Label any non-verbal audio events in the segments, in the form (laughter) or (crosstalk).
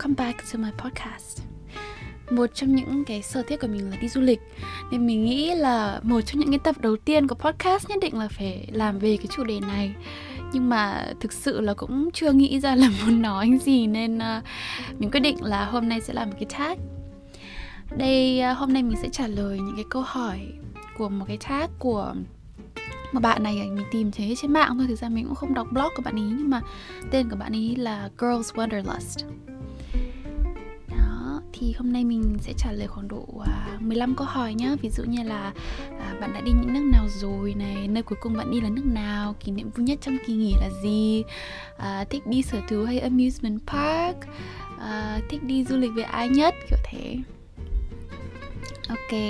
welcome back to my podcast. Một trong những cái sở thích của mình là đi du lịch. Nên mình nghĩ là một trong những cái tập đầu tiên của podcast nhất định là phải làm về cái chủ đề này. Nhưng mà thực sự là cũng chưa nghĩ ra là (laughs) muốn nói gì nên uh, mình quyết định là hôm nay sẽ làm một cái tag. Đây uh, hôm nay mình sẽ trả lời những cái câu hỏi của một cái tag của một bạn này mình tìm thấy trên mạng thôi. Thực ra mình cũng không đọc blog của bạn ý nhưng mà tên của bạn ý là Girls Wanderlust thì hôm nay mình sẽ trả lời khoảng độ à, 15 câu hỏi nhá. Ví dụ như là à, bạn đã đi những nước nào rồi này nơi cuối cùng bạn đi là nước nào kỷ niệm vui nhất trong kỳ nghỉ là gì? À, thích đi sở thú hay amusement park? À, thích đi du lịch với ai nhất? Kiểu thế. Ok.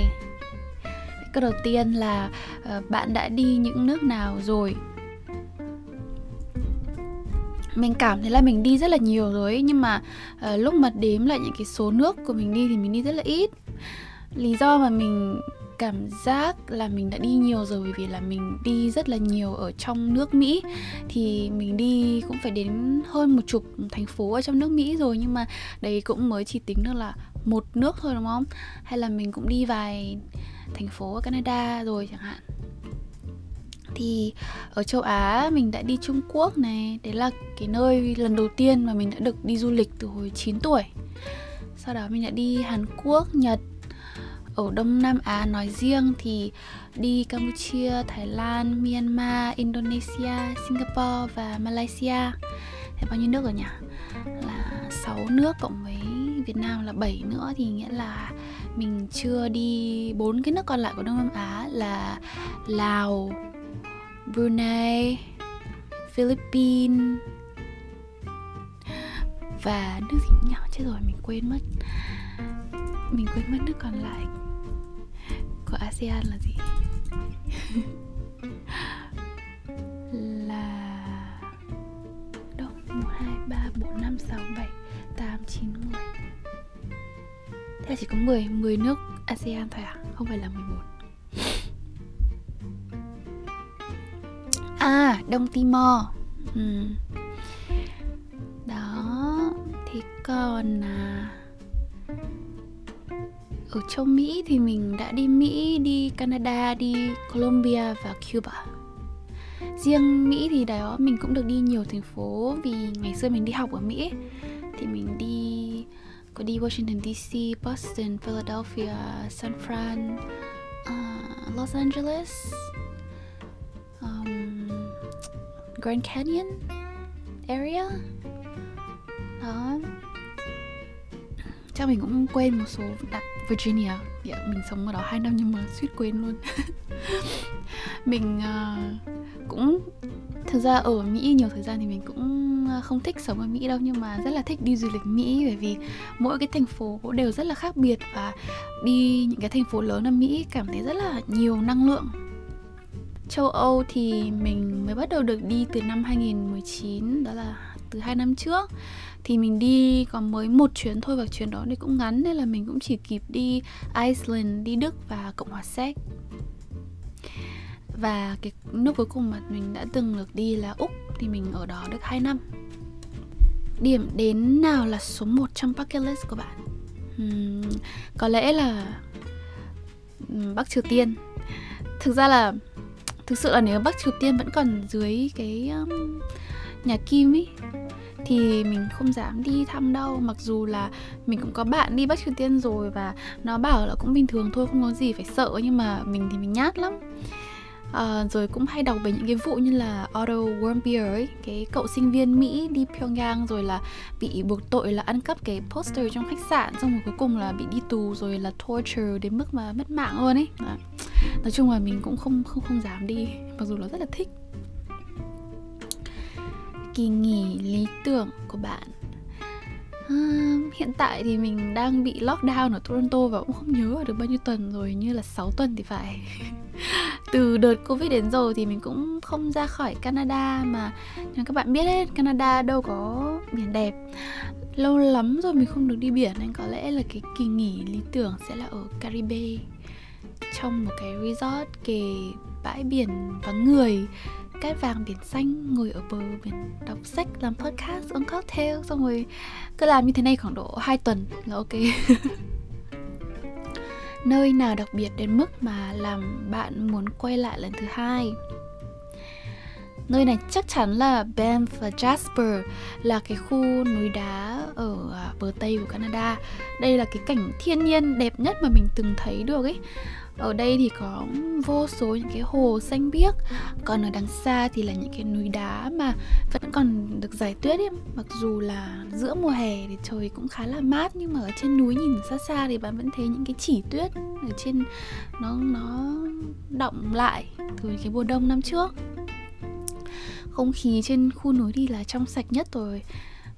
Câu đầu tiên là à, bạn đã đi những nước nào rồi? Mình cảm thấy là mình đi rất là nhiều rồi ấy, nhưng mà uh, lúc mà đếm lại những cái số nước của mình đi thì mình đi rất là ít lý do mà mình cảm giác là mình đã đi nhiều rồi bởi vì là mình đi rất là nhiều ở trong nước Mỹ thì mình đi cũng phải đến hơn một chục thành phố ở trong nước Mỹ rồi nhưng mà đấy cũng mới chỉ tính được là một nước thôi đúng không? Hay là mình cũng đi vài thành phố ở Canada rồi chẳng hạn thì ở châu Á mình đã đi Trung Quốc này Đấy là cái nơi lần đầu tiên mà mình đã được đi du lịch từ hồi 9 tuổi Sau đó mình đã đi Hàn Quốc, Nhật Ở Đông Nam Á nói riêng thì đi Campuchia, Thái Lan, Myanmar, Indonesia, Singapore và Malaysia Thế bao nhiêu nước rồi nhỉ? Là 6 nước cộng với Việt Nam là 7 nữa thì nghĩa là mình chưa đi bốn cái nước còn lại của Đông Nam Á là Lào, Brunei, Philippines. Và nước gì nhỏ chết rồi mình quên mất. Mình quên mất nước còn lại. Của ASEAN là gì? (laughs) Là đâu? Một hai ba bốn năm sáu bảy tám chín mười. Thế là chỉ có 10 10 nước ASEAN thôi à? Không phải là 11 À, Đông Timor. Ừ. Đó Thì còn à, Ở châu Mỹ thì mình đã đi Mỹ, đi Canada, đi Colombia và Cuba. Riêng Mỹ thì đó mình cũng được đi nhiều thành phố Vì ngày xưa mình đi học ở Mỹ. Thì mình đi có đi Washington DC, Boston, Philadelphia, San Fran, uh, Los Angeles, ờ, Grand Canyon area. Đó. Chắc mình cũng quên một số đặt Virginia. Yeah, mình sống ở đó hai năm nhưng mà suýt quên luôn. (laughs) Mình uh, cũng thực ra ở Mỹ nhiều thời gian thì mình cũng ờ, không thích sống ở Mỹ đâu nhưng mà rất là thích đi du lịch Mỹ bởi vì mỗi cái thành phố đều rất là khác biệt và đi những cái thành phố lớn ở Mỹ cảm thấy rất là nhiều năng lượng châu Âu thì mình mới bắt đầu được đi từ năm 2019 đó là từ hai năm trước. Thì mình đi còn mới một chuyến thôi và chuyến đó thì cũng ngắn nên là mình cũng chỉ kịp đi Iceland, đi Đức và Cộng hòa Séc. Và cái nước cuối cùng mà mình đã từng được đi là Úc thì mình ở đó được 2 năm. Điểm đến nào là số 1 trong bucket list của bạn? Uhm, có lẽ là Bắc Triều Tiên. Thực ra là thực sự là nếu Bắc Triều Tiên vẫn còn dưới cái um, nhà Kim ấy thì mình không dám đi thăm đâu. Mặc dù là mình cũng có bạn đi Bắc Triều Tiên rồi và nó bảo là cũng bình thường thôi không có gì phải sợ. Nhưng mà mình thì mình nhát lắm à, rồi cũng hay đọc về những cái vụ như là Otto Warmbier ấy cái cậu sinh viên Mỹ đi Pyongyang rồi là bị buộc tội là ăn cắp cái poster trong khách sạn xong rồi cuối cùng là bị đi tù rồi là torture đến mức mà mất mạng luôn ấy. À nói chung là mình cũng không không không dám đi mặc dù nó rất là thích. Kỳ nghỉ lý tưởng của bạn. À, hiện tại thì mình đang bị lockdown ở Toronto và cũng không nhớ được bao nhiêu tuần rồi như là 6 tuần thì phải. (laughs) (laughs) từ đợt covid đến giờ thì mình cũng không ra khỏi Canada mà nhưng các bạn biết đấy Canada đâu có biển đẹp. Lâu lắm rồi mình không được đi biển nên có lẽ là cái kỳ nghỉ lý tưởng sẽ là ở Caribe, trong một cái resort kề bãi biển vắng người, cát vàng biển xanh, ngồi ở bờ biển đọc sách, làm podcast, uống cocktail, xong rồi cứ làm như thế này khoảng độ 2 tuần là ok. (laughs) nơi nào đặc biệt đến mức mà làm bạn muốn quay lại lần thứ hai Nơi này chắc chắn là Banff và Jasper, là cái khu núi đá ở à, bờ Tây của Canada. Đây là cái cảnh thiên nhiên đẹp nhất mà mình từng thấy được ấy. Ở đây thì có vô số những cái hồ xanh biếc, Còn ở đằng xa thì là những cái núi đá mà vẫn còn được giải tuyết ấy. Mặc dù là giữa mùa hè thì trời cũng khá là mát, Nhưng mà ở trên núi nhìn xa xa thì bạn vẫn thấy những cái chỉ tuyết Ở trên nó nó động lại từ cái mùa đông năm trước. Không khí trên khu núi thì là trong sạch nhất rồi.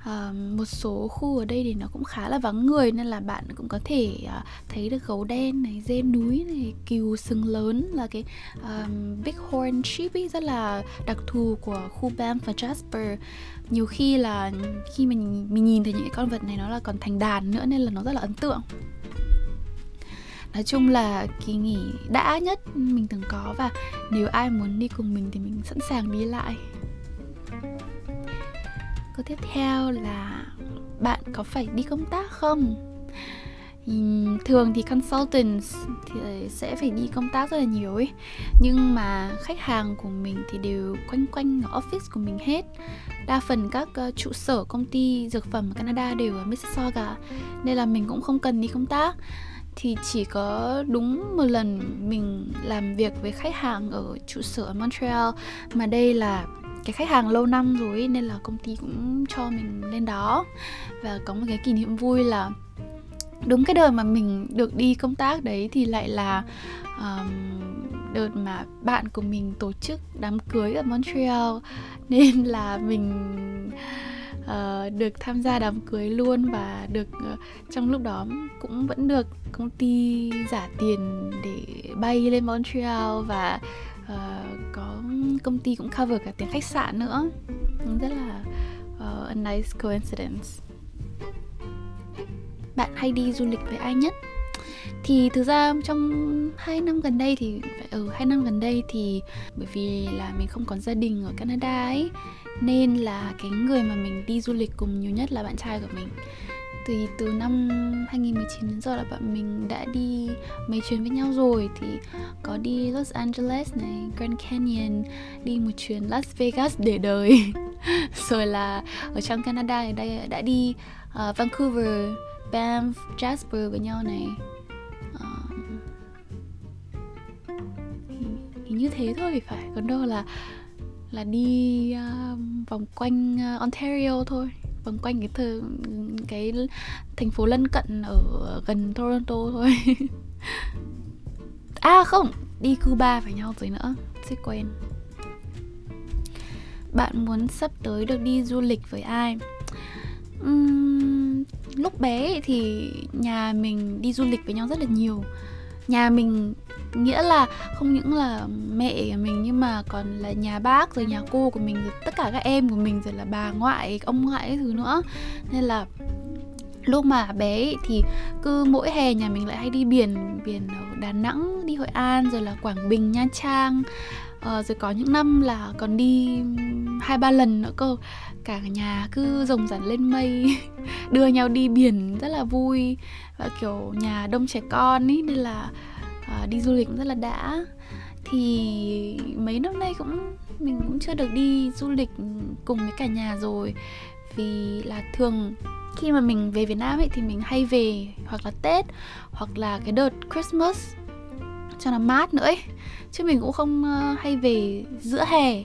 Ờ, một số khu ở đây thì nó cũng khá là vắng người nên là bạn cũng có thể uh, thấy được gấu đen này dê núi này cừu sừng lớn là cái um, big horn sheep ấy rất là đặc thù của khu Banff và Jasper. Nhiều khi là khi mình mình nhìn thấy những cái con vật này nó là còn thành đàn nữa nên là nó rất là ấn tượng. Nói chung là kỳ nghỉ đã nhất mình từng có và nếu ai muốn đi cùng mình thì mình sẵn sàng đi lại câu tiếp theo là bạn có phải đi công tác không? Thường thì consultants thì sẽ phải đi công tác rất là nhiều ấy. Nhưng mà khách hàng của mình thì đều quanh quanh ở office của mình hết. Đa phần các uh, trụ sở công ty dược phẩm ở Canada đều ở Mississauga nên là mình cũng không cần đi công tác. Thì chỉ có đúng một lần mình làm việc với khách hàng ở trụ sở ở Montreal mà đây là cái khách hàng lâu năm rồi nên là công ty cũng cho mình lên đó. Và có một cái kỷ niệm vui là đúng cái đợt mà mình được đi công tác đấy thì lại là um, đợt mà bạn của mình tổ chức đám cưới ở Montreal. (laughs) Nên là mình uh, được tham gia đám cưới luôn và được uh, trong lúc đó cũng vẫn được công ty trả tiền để bay lên Montreal và uh, có công ty cũng cover cả tiền khách sạn nữa. Rất là uh, a nice coincidence. Bạn hay đi du lịch với ai nhất? Thì thực ra trong hai năm gần đây thì ở ừ, hai năm gần đây thì bởi vì là mình không còn gia đình ở Canada ấy nên là cái người mà mình đi du lịch cùng nhiều nhất là bạn trai của mình thì từ năm 2019 đến giờ là bọn mình đã đi mấy chuyến với nhau rồi thì có đi Los Angeles này, Grand Canyon, đi một chuyến Las Vegas để đời. (laughs) rồi là ở trong Canada thì đây đã đi uh, Vancouver, Banff, Jasper với nhau này. Uh, thì, như thế thôi thì phải, còn đâu là là đi uh, vòng quanh uh, Ontario thôi vòng quanh cái thơ, cái thành phố lân cận ở gần Toronto thôi. (laughs) À không đi Cuba với nhau rồi nữa sẽ quên. bạn muốn sắp tới được đi du lịch với ai? Uhm, lúc bé thì nhà mình đi du lịch với nhau rất là nhiều nhà mình nghĩa là không những là mẹ của mình nhưng mà còn là nhà bác rồi nhà cô của mình, rồi tất cả các em của mình, rồi là bà ngoại, ông ngoại cái thứ nữa. Nên là lúc mà bé thì cứ mỗi hè nhà mình lại hay đi biển biển ở Đà Nẵng, đi Hội An, rồi là Quảng Bình, Nha Trang ờ, rồi có những năm là còn đi hai ba lần nữa cơ. Cả nhà cứ rồng rắn lên mây (laughs) đưa nhau đi biển rất là vui. Và kiểu nhà đông trẻ con ý nên là uh, đi du lịch cũng rất là đã. Thì mấy năm nay cũng mình cũng chưa được đi du lịch cùng với cả nhà rồi. Vì là thường khi mà mình về Việt Nam ấy thì mình hay về hoặc là Tết hoặc là cái đợt Christmas cho nó mát nữa ấy. Chứ mình cũng không ờ, hay về giữa hè.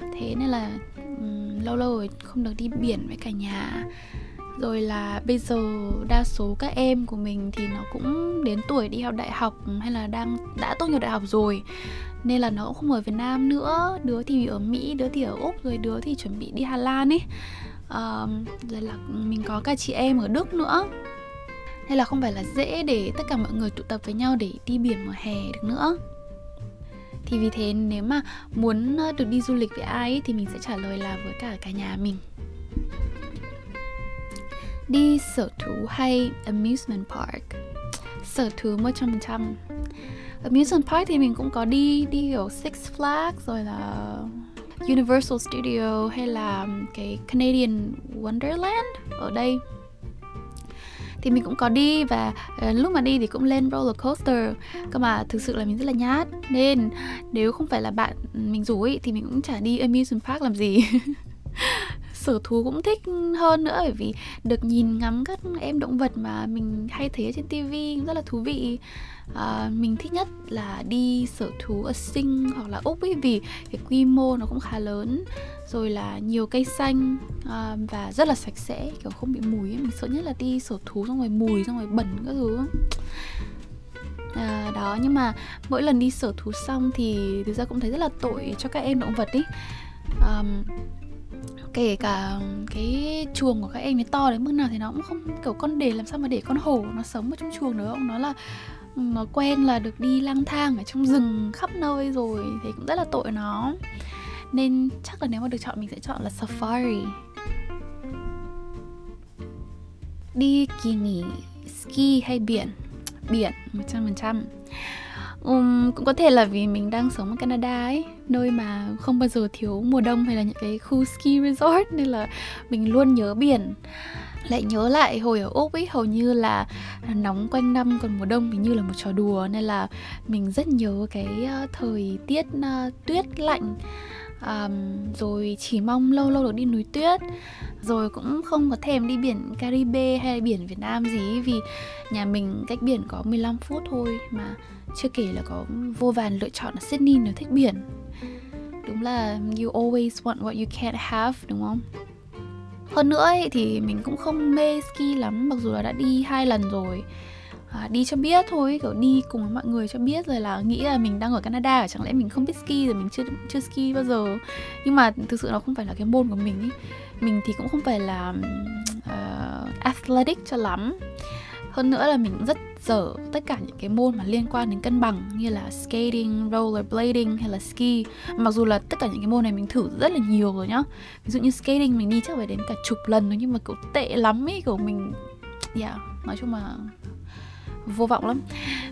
Thế nên là um, lâu lâu rồi không được đi biển với cả nhà. Rồi là bây giờ đa số các em của mình thì nó cũng đến tuổi đi học đại học hay là đang đã tốt nghiệp đại học rồi. Nên là nó cũng không ở Việt Nam nữa. Đứa thì ở Mỹ đứa thì ở úc rồi đứa thì chuẩn bị đi Hà Lan ấy. Um, rồi là mình có cả chị em ở Đức nữa nên là không phải là dễ để tất cả mọi người tụ tập với nhau để đi biển mùa hè được nữa? Thì vì thế nếu mà muốn ờ, được đi du lịch với ai ấy, thì mình sẽ trả lời là với cả cả nhà mình. Đi sở thú hay amusement park? Sở thú 100% amusement park thì mình cũng có đi đi kiểu Six Flags rồi là Universal Studio hay là cái Canadian Wonderland ở đây thì mình cũng có đi và uh, lúc mà đi thì cũng lên roller coaster. Cơ mà thực sự là mình rất là nhát. Nên nếu không phải là bạn ừ, mình rủ ấy thì mình cũng chả đi amusement park làm gì. (laughs) sở thú cũng thích hơn nữa bởi vì được nhìn ngắm các em động vật mà mình hay thấy ở trên tivi rất là thú vị. À, mình thích nhất là đi sở thú ở sinh hoặc là úc ấy vì cái quy mô nó cũng khá lớn rồi là nhiều cây xanh à, và rất là sạch sẽ kiểu không bị mùi ấy. mình sợ nhất là đi sở thú xong rồi mùi xong rồi bẩn các thứ. À, đó nhưng mà mỗi lần đi sở thú xong thì thực ra cũng thấy rất là tội cho các em động vật ý um, kể cả cái chuồng của các em ấy to đến mức nào thì nó cũng không kiểu con để làm sao mà để con hổ nó sống ở trong chuồng được không nó là nó quen là được đi lang thang ở trong rừng khắp nơi rồi thì cũng rất là tội nó. Nên chắc là nếu mà được chọn mình sẽ chọn là safari. Đi kỳ nghỉ ski hay biển? Biển 100% um, cũng có thể là vì mình đang sống ở Canada ấy nơi mà không bao giờ thiếu mùa đông hay là những cái khu ski resort nên là mình luôn nhớ biển. Lại nhớ lại hồi ở úc ấy hầu như là nóng quanh năm còn mùa đông thì như là một trò đùa nên là mình rất nhớ cái ờ, thời tiết uh, tuyết lạnh. Um, rồi chỉ mong lâu lâu được đi núi tuyết rồi cũng không có thèm đi biển Caribe hay biển Việt Nam gì vì nhà mình cách biển có 15 phút thôi mà chưa kể là có vô vàn lựa chọn ở Sydney nếu thích biển đúng là you always want what you can't have đúng không? Hơn nữa ấy, thì mình cũng không mê ski lắm mặc dù là đã đi hai lần rồi. À, đi cho biết thôi kiểu đi cùng với mọi người cho biết rồi là nghĩ là mình đang ở Canada chẳng lẽ mình không biết ski rồi mình chưa chưa ski bao giờ? Nhưng mà thực sự nó không phải là cái môn của mình ấy. mình thì cũng không phải là uh, athletic cho lắm hơn nữa là mình rất dở tất cả những cái môn mà liên quan đến cân bằng như là skating, rollerblading hay là ski. Mặc dù là tất cả những cái môn này mình thử rất là nhiều rồi nhá. Ví dụ như skating mình đi chắc phải đến cả chục lần rồi nhưng mà kiểu tệ lắm ấy kiểu mình yeah nói chung là vô vọng lắm.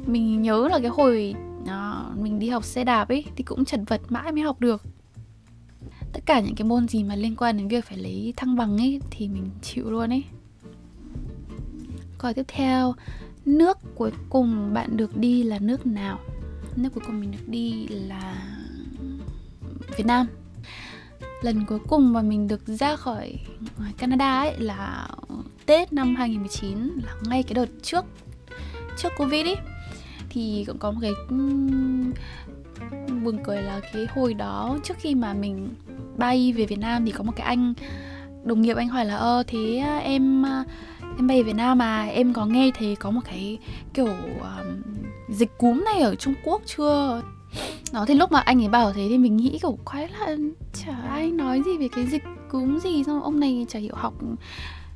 Mình nhớ là cái hồi à, mình đi học xe đạp ấy thì cũng chật vật mãi mới học được. Tất cả những cái môn gì mà liên quan đến việc phải lấy thăng bằng ấy thì mình chịu luôn ấy câu tiếp theo, nước cuối cùng bạn được đi là nước nào? Nước cuối cùng mình được đi là Việt Nam. Lần cuối cùng mà mình được ra khỏi Canada ấy là Tết năm 2019 là ngay cái đợt trước trước Covid ấy thì cũng có một cái buồn cười là cái hồi đó trước khi mà mình bay về Việt Nam thì có một cái anh, đồng nghiệp anh hỏi là ơ thế à, em à, em bay Việt Nam mà em có nghe thấy có một cái kiểu um, dịch cúm này ở Trung Quốc chưa? Đó thì lúc mà anh ấy bảo thế thì mình nghĩ kiểu quái là chả ai nói gì về cái dịch cúm gì xong ông này chả hiểu học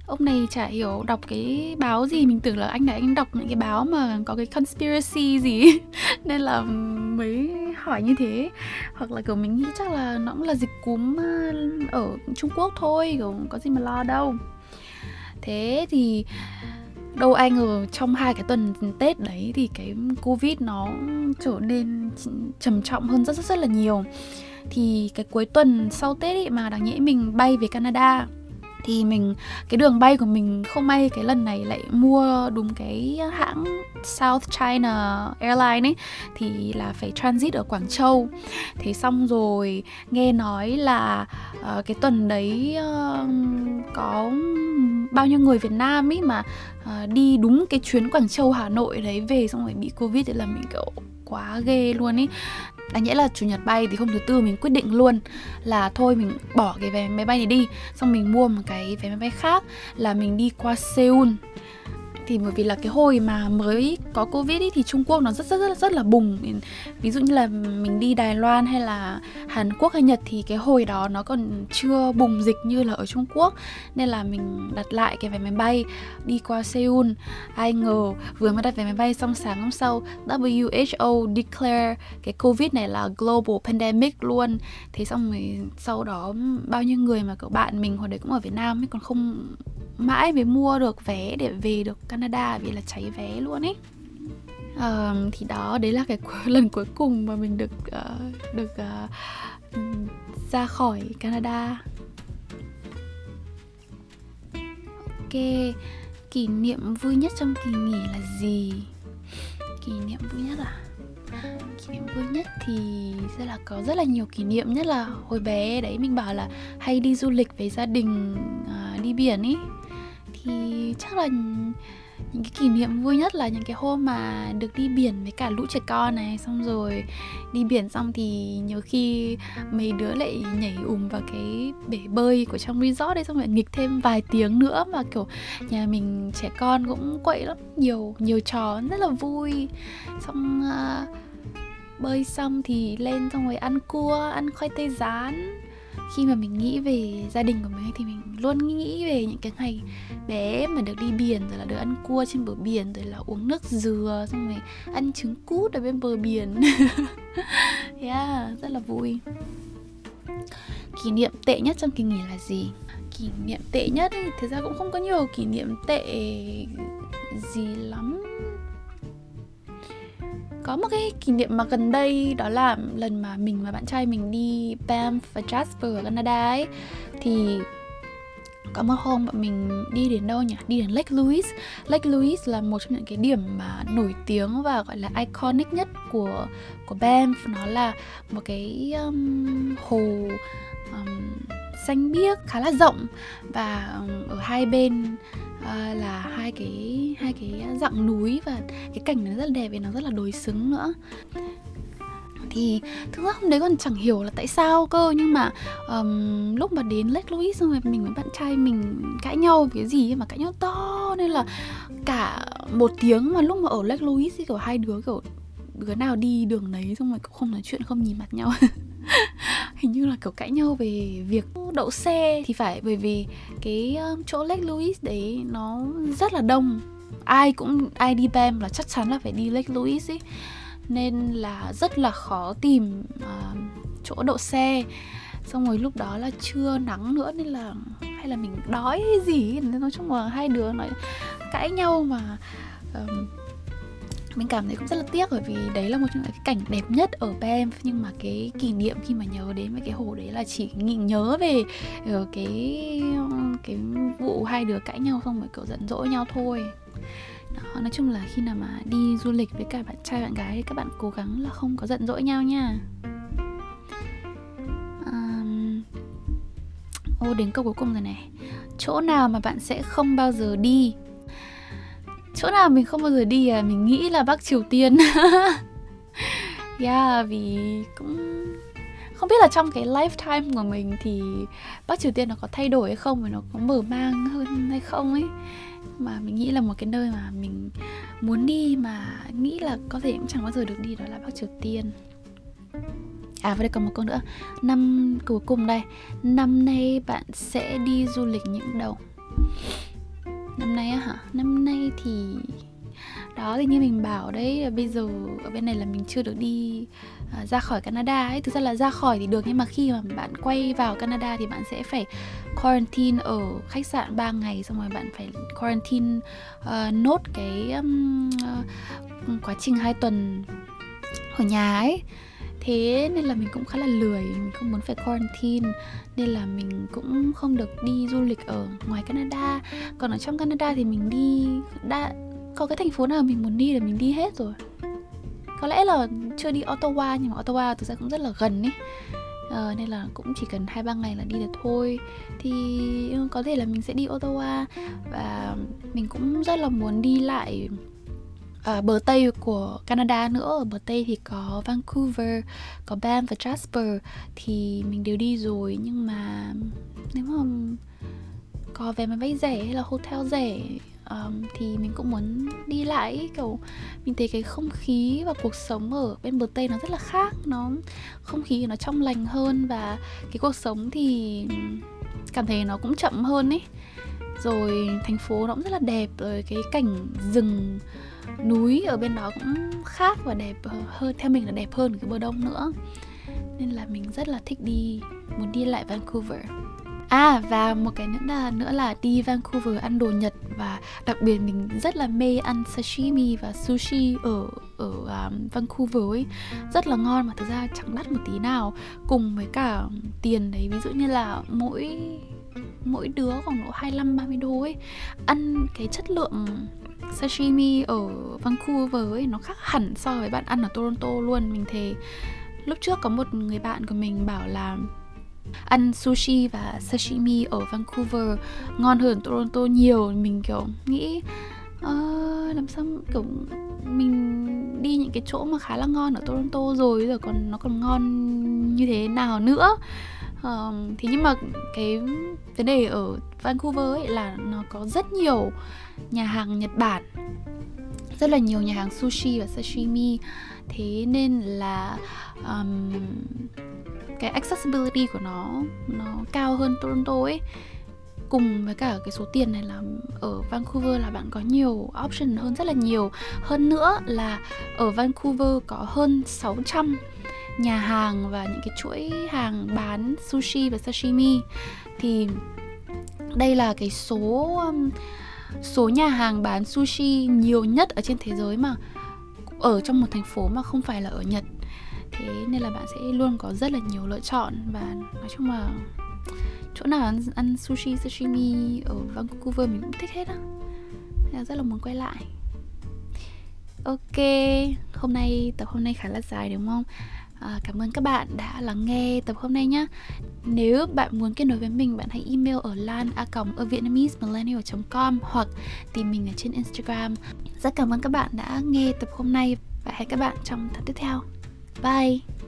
ông này chả hiểu đọc cái báo gì. Mình tưởng là anh này anh đọc những cái báo mà có cái conspiracy gì (laughs) nên là mới hỏi như thế. Hoặc là kiểu mình nghĩ chắc là nó cũng là dịch cúm uh, ở Trung Quốc thôi kiểu có gì mà lo đâu thế thì đâu ai ngờ trong hai cái tuần tết đấy thì cái covid nó trở nên trầm trọng hơn rất rất rất là nhiều. Thì cái cuối tuần sau tết ấy mà đáng nhẽ mình bay về canada thì mình cái đường bay của mình không may cái lần này lại mua đúng cái hãng South China Airlines ấy thì là phải transit ở Quảng Châu. Thế xong rồi nghe nói là uh, cái tuần đấy uh, có bao nhiêu người Việt Nam ấy mà uh, đi đúng cái chuyến Quảng Châu Hà Nội đấy về xong rồi bị Covid thì là mình kiểu quá ghê luôn ý. Đáng nhẽ là chủ nhật bay thì hôm thứ tư mình quyết định luôn là thôi mình bỏ cái vé máy bay này đi, xong mình mua một cái vé máy bay khác là mình đi qua Seoul thì bởi vì là cái hồi mà mới có covid ý, thì Trung Quốc nó rất rất rất rất là bùng. Ví dụ như là mình đi Đài Loan hay là Hàn Quốc hay Nhật thì cái hồi đó nó còn chưa bùng dịch như là ở Trung Quốc. Nên là mình đặt lại cái vé máy bay đi qua Seoul. Ai ngờ vừa mới đặt vé máy bay xong sáng hôm sau WHO declare cái covid này là global pandemic luôn. Thế xong rồi sau đó bao nhiêu người mà cậu bạn mình hồi đấy cũng ở Việt Nam ấy còn không mãi mới mua được vé để về được Canada Canada vì là cháy vé luôn ấy um, thì đó đấy là cái (laughs) lần cuối cùng mà mình được uh, được uh, ra khỏi Canada Ok, kỷ niệm vui nhất trong kỳ nghỉ là gì? Kỷ niệm vui nhất à? Kỷ niệm vui nhất thì rất là có rất là nhiều kỷ niệm Nhất là hồi bé đấy mình bảo là hay đi du lịch với gia đình uh, đi biển ý Thì chắc là những cái kỷ niệm vui nhất là những cái hôm mà được đi biển với cả lũ trẻ con này xong rồi đi biển xong thì nhiều khi mấy đứa lại nhảy ùm vào cái bể bơi của trong resort đấy xong rồi nghịch thêm vài tiếng nữa mà kiểu nhà mình trẻ con cũng quậy lắm nhiều nhiều trò rất là vui. Xong uh, bơi xong thì lên xong rồi ăn cua ăn khoai tây rán khi mà mình nghĩ về gia đình của mình thì mình luôn nghĩ về những cái ngày bé mà được đi biển, rồi là được ăn cua trên bờ biển, rồi là uống nước dừa, xong rồi ăn trứng cút ở bên bờ biển. (laughs) Yeah, rất là vui. Kỷ niệm tệ nhất trong kỳ nghỉ là gì? Kỷ niệm tệ nhất thì thực ra cũng không có nhiều kỷ niệm tệ gì lắm có một cái kỷ niệm mà gần đây đó là lần mà mình và bạn trai mình đi Banff và Jasper ở Canada ấy thì có một hôm bọn mình đi đến đâu nhỉ? Đi đến Lake Louise. Lake Louise là một trong những cái điểm mà nổi tiếng và gọi là iconic nhất của của Banff. Nó là một cái um, hồ um, xanh biếc khá là rộng và um, ở hai bên Ờ, là hai cái hai cái ờ, dặng núi và cái cảnh nó rất là đẹp và nó rất là đối xứng nữa. Thì thực ra hôm đấy còn chẳng hiểu là tại sao cơ nhưng mà um, lúc mà đến Lake Louise xong rồi mình với bạn trai mình cãi nhau cái gì mà cãi nhau to nên là cả một tiếng mà lúc mà ở Lake Louise thì kiểu hai đứa kiểu đứa nào đi đường đấy xong rồi cũng không nói chuyện không nhìn mặt nhau. (laughs) Hình như là kiểu cãi nhau về việc đậu xe thì phải bởi vì cái chỗ Lake Louise đấy nó rất là đông. Ai cũng ai đi bem là chắc chắn là phải đi Lake Louise ấy nên là rất là khó tìm uh, chỗ đậu xe. Xong rồi lúc đó là chưa nắng nữa nên là hay là mình đói hay gì nên nói chung là hai đứa nói cãi nhau mà um, mình cảm thấy cũng rất là tiếc bởi vì đấy là một trong những cái cảnh đẹp nhất ở pem nhưng mà cái kỷ niệm khi mà nhớ đến với cái hồ đấy là chỉ nghĩ nhớ về ờ, cái cái vụ hai đứa cãi nhau xong rồi kiểu giận dỗi nhau thôi. Đó, nói chung là khi nào mà đi du lịch với cả bạn trai bạn gái thì các bạn cố gắng là không có giận dỗi nhau nha. Um, ô đến câu cuối cùng rồi này. Chỗ nào mà bạn sẽ không bao giờ đi? Chỗ nào mình không bao giờ đi à? Mình nghĩ là bắc triều tiên. (laughs) Yeah, vì cũng không biết là trong cái lifetime của mình thì bắc triều tiên nó có thay đổi hay không và nó có mở mang hơn hay không ấy. Mà mình nghĩ là một cái nơi mà mình muốn đi mà nghĩ là có thể cũng chẳng bao giờ được đi đó là bắc triều tiên. À và đây còn một câu nữa. Năm, cuối cùng đây. Năm nay bạn sẽ đi du lịch những đâu? Năm nay á hả? Năm nay thì đó thì như mình bảo đấy bây giờ ở bên này là mình chưa được đi à, ra khỏi Canada ấy. Thực ra là ra khỏi thì được nhưng mà khi mà bạn quay vào Canada thì bạn sẽ phải quarantine ở khách sạn 3 ngày xong rồi bạn phải quarantine uh, nốt cái um, uh, quá trình 2 tuần ở nhà ấy thế nên là mình cũng khá là lười mình không muốn phải quarantine nên là mình cũng không được đi du lịch ở ngoài Canada. Còn ở trong Canada thì mình đi đã có cái thành phố nào mình muốn đi là mình đi hết rồi. Có lẽ là chưa đi Ottawa nhưng mà Ottawa thực ra cũng rất là gần ấy. Uh, nên là cũng chỉ cần hai ba ngày là đi được thôi. Thì có thể là mình sẽ đi Ottawa và mình cũng rất là muốn đi lại à, bờ tây của Canada nữa. Ở bờ tây thì có Vancouver có Banff và Jasper. Thì mình đều đi rồi nhưng mà nếu mà có vé máy bay rẻ hay là hotel rẻ um, thì mình cũng muốn đi lại kiểu mình thấy cái không khí và cuộc sống ở bên bờ tây nó rất là khác. Nó không khí nó trong lành hơn và cái cuộc sống thì cảm thấy nó cũng chậm hơn ấy. Rồi thành phố nó cũng rất là đẹp rồi cái cảnh rừng núi ở bên đó cũng khác và đẹp ờ, hơn theo mình là đẹp hơn cái bờ đông nữa. Nên là mình rất là thích đi muốn đi lại Vancouver. À và một cái nữa là nữa là đi Vancouver ăn đồ Nhật và đặc biệt mình rất là mê ăn sashimi và sushi ở ở um, Vancouver ấy. Rất là ngon mà thực ra chẳng đắt một tí nào. Cùng với cả tiền đấy ví dụ như là mỗi mỗi đứa khoảng độ 25 30 đô ấy. Ăn cái chất lượng sashimi ở Vancouver ấy nó khác hẳn so với bạn ăn ở Toronto luôn. Mình thề lúc trước có một người bạn của mình bảo là ăn sushi và sashimi ở Vancouver ngon hơn Toronto nhiều. Mình kiểu nghĩ uh, làm sao kiểu mình đi những cái chỗ mà khá là ngon ở Toronto rồi rồi còn nó còn ngon như thế nào nữa? Uh, thì nhưng mà cái vấn đề ở Vancouver ấy là nó có rất nhiều nhà hàng Nhật Bản rất là nhiều nhà hàng sushi và sashimi. Thế nên là um, cái accessibility của nó nó cao hơn Toronto ấy. Cùng với cả cái số tiền này là ở Vancouver là bạn có nhiều option hơn rất là nhiều. Hơn nữa là ở Vancouver có hơn 600 nhà hàng và những cái chuỗi hàng bán sushi và sashimi. Thì đây là cái số um, số nhà hàng bán sushi nhiều nhất ở trên thế giới mà ở trong một thành phố mà không phải là ở Nhật. Thế nên là bạn sẽ luôn có rất là nhiều lựa chọn và nói chung là chỗ nào ăn, ăn sushi sashimi ở Vancouver mình cũng thích hết á. Nên rất là muốn quay lại. Ok hôm nay tập hôm nay khá là dài đúng không? À, cảm ơn các bạn đã lắng nghe tập hôm nay nhé Nếu bạn muốn kết nối với mình, bạn hãy email ở lan a ở vietnamese com hoặc tìm mình ở trên Instagram. Rất cảm ơn các bạn đã nghe tập hôm nay và hẹn các bạn trong tập tiếp theo. Bye!